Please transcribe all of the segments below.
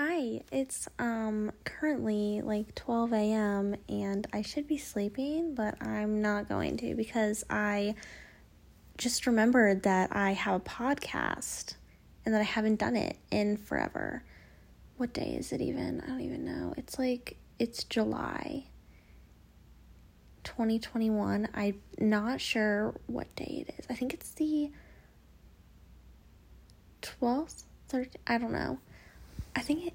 Hi, it's um currently like 12 a.m. and I should be sleeping, but I'm not going to because I just remembered that I have a podcast and that I haven't done it in forever. What day is it even? I don't even know. It's like it's July 2021. I'm not sure what day it is. I think it's the 12th, 13th, I don't know. I think it,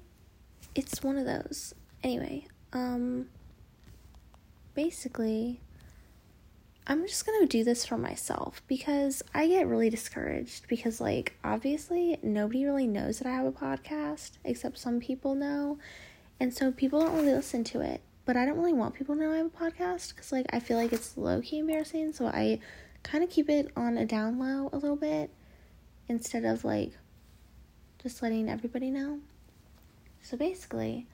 it's one of those. Anyway, um basically I'm just going to do this for myself because I get really discouraged because like obviously nobody really knows that I have a podcast except some people know. And so people don't really listen to it. But I don't really want people to know I have a podcast cuz like I feel like it's low key embarrassing, so I kind of keep it on a down low a little bit instead of like just letting everybody know. So basically,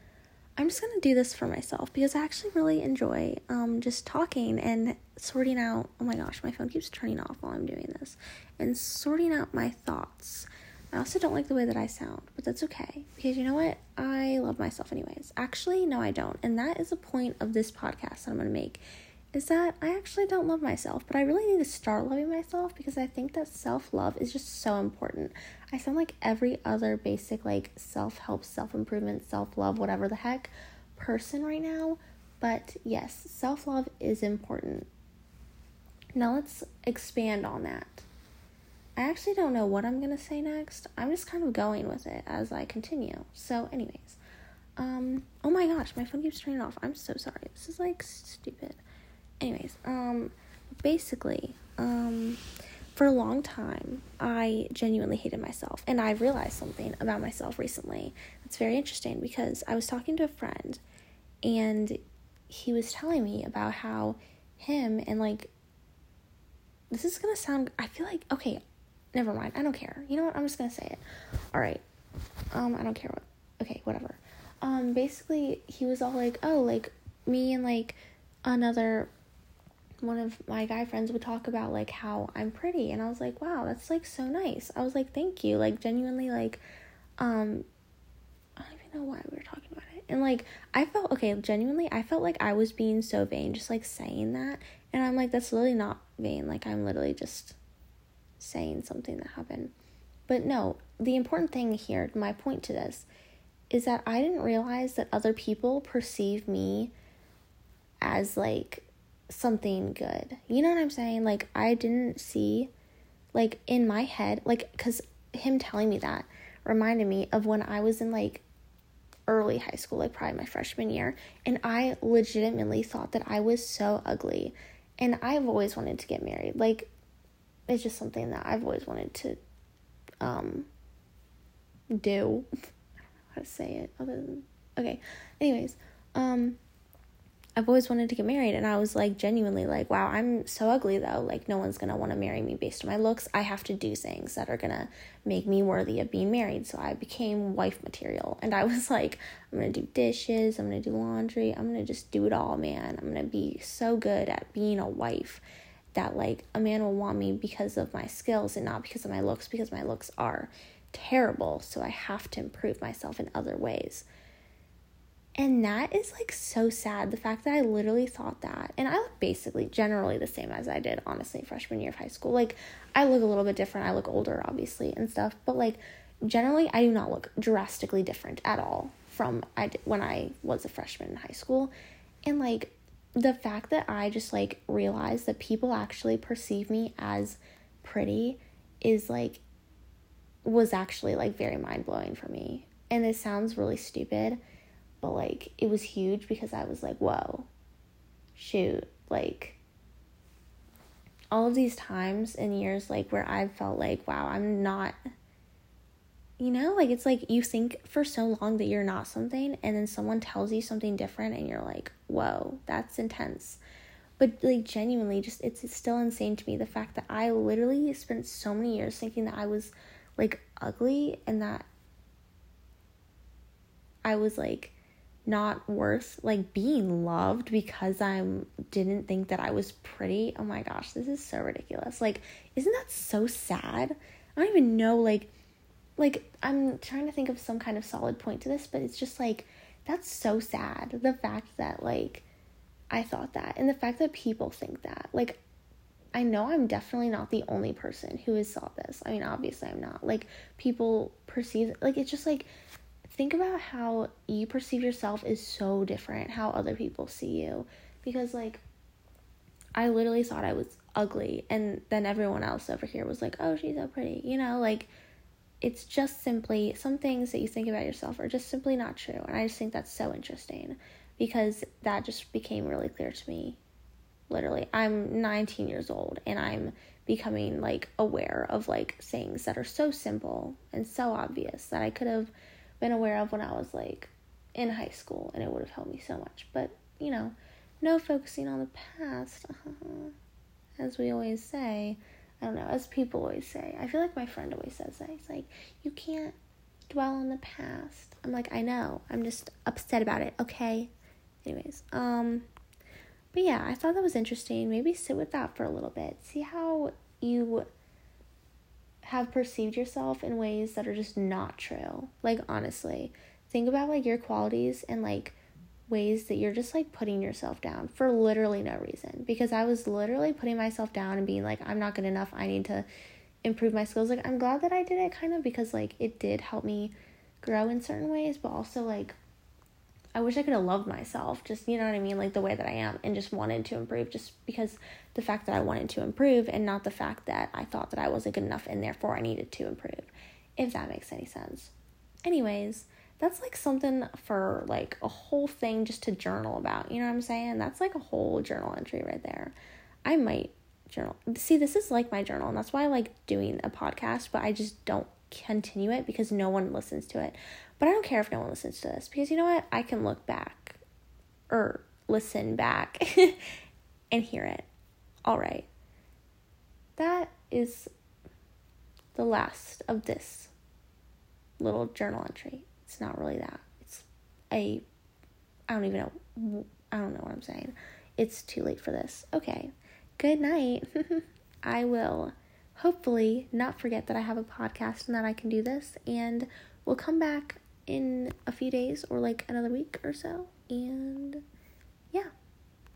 I'm just gonna do this for myself because I actually really enjoy um, just talking and sorting out. Oh my gosh, my phone keeps turning off while I'm doing this, and sorting out my thoughts. I also don't like the way that I sound, but that's okay because you know what? I love myself anyways. Actually, no, I don't, and that is the point of this podcast that I'm gonna make is that I actually don't love myself, but I really need to start loving myself because I think that self love is just so important. I sound like every other basic, like self help, self improvement, self love, whatever the heck person right now, but yes, self love is important. Now let's expand on that. I actually don't know what I'm gonna say next. I'm just kind of going with it as I continue. So, anyways, um, oh my gosh, my phone keeps turning off. I'm so sorry. This is like stupid anyways, um, basically, um, for a long time, I genuinely hated myself, and I realized something about myself recently. It's very interesting because I was talking to a friend, and he was telling me about how him and like this is gonna sound i feel like okay never mind i don't care. You know what? I'm just gonna say it. All right. Um i don't care what okay whatever. Um basically he was all like oh like me and like another one of my guy friends would talk about like how I'm pretty and I was like, "Wow, that's like so nice." I was like, "Thank you." Like genuinely like um I don't even know why we were talking about it. And like I felt okay, genuinely I felt like I was being so vain just like saying that. And I'm like that's literally not vain. Like I'm literally just saying something that happened. But no, the important thing here, my point to this is that I didn't realize that other people perceive me as like something good. You know what I'm saying? Like I didn't see like in my head like cuz him telling me that reminded me of when I was in like early high school, like probably my freshman year, and I legitimately thought that I was so ugly. And I've always wanted to get married. Like it's just something that I've always wanted to um do. I don't know how to say it other than okay. Anyways, um I've always wanted to get married and I was like genuinely like, wow, I'm so ugly though. Like no one's going to want to marry me based on my looks. I have to do things that are going to make me worthy of being married. So I became wife material and I was like, I'm going to do dishes, I'm going to do laundry, I'm going to just do it all, man. I'm going to be so good at being a wife that like a man will want me because of my skills and not because of my looks because my looks are terrible. So I have to improve myself in other ways. And that is like so sad. The fact that I literally thought that. And I look basically generally the same as I did, honestly, freshman year of high school. Like, I look a little bit different. I look older, obviously, and stuff. But like, generally, I do not look drastically different at all from I did when I was a freshman in high school. And like, the fact that I just like realized that people actually perceive me as pretty is like, was actually like very mind blowing for me. And this sounds really stupid but like it was huge because I was like, whoa, shoot, like all of these times and years like where I felt like, wow, I'm not you know, like it's like you think for so long that you're not something and then someone tells you something different and you're like, whoa, that's intense. But like genuinely just it's, it's still insane to me the fact that I literally spent so many years thinking that I was like ugly and that I was like not worth like being loved because I didn't think that I was pretty. Oh my gosh, this is so ridiculous. Like, isn't that so sad? I don't even know like like I'm trying to think of some kind of solid point to this, but it's just like that's so sad. The fact that like I thought that and the fact that people think that. Like I know I'm definitely not the only person who has saw this. I mean, obviously I'm not. Like people perceive like it's just like think about how you perceive yourself is so different how other people see you because like I literally thought I was ugly and then everyone else over here was like, "Oh, she's so pretty." You know, like it's just simply some things that you think about yourself are just simply not true. And I just think that's so interesting because that just became really clear to me. Literally, I'm 19 years old and I'm becoming like aware of like things that are so simple and so obvious that I could have been aware of when I was like in high school and it would have helped me so much. But, you know, no focusing on the past, as we always say. I don't know, as people always say. I feel like my friend always says that. He's like, you can't dwell on the past. I'm like, I know. I'm just upset about it, okay? Anyways, um, but yeah, I thought that was interesting. Maybe sit with that for a little bit. See how you have perceived yourself in ways that are just not true. Like, honestly, think about like your qualities and like ways that you're just like putting yourself down for literally no reason. Because I was literally putting myself down and being like, I'm not good enough. I need to improve my skills. Like, I'm glad that I did it kind of because like it did help me grow in certain ways, but also like I wish I could have loved myself, just you know what I mean, like the way that I am, and just wanted to improve, just because the fact that I wanted to improve, and not the fact that I thought that I wasn't good enough, and therefore I needed to improve, if that makes any sense. Anyways, that's like something for like a whole thing just to journal about. You know what I'm saying? That's like a whole journal entry right there. I might journal. See, this is like my journal, and that's why I like doing a podcast, but I just don't continue it because no one listens to it. But I don't care if no one listens to this because you know what? I can look back or listen back and hear it. All right. That is the last of this little journal entry. It's not really that. It's a I don't even know I don't know what I'm saying. It's too late for this. Okay. Good night. I will hopefully not forget that I have a podcast and that I can do this and we'll come back in a few days or like another week or so and yeah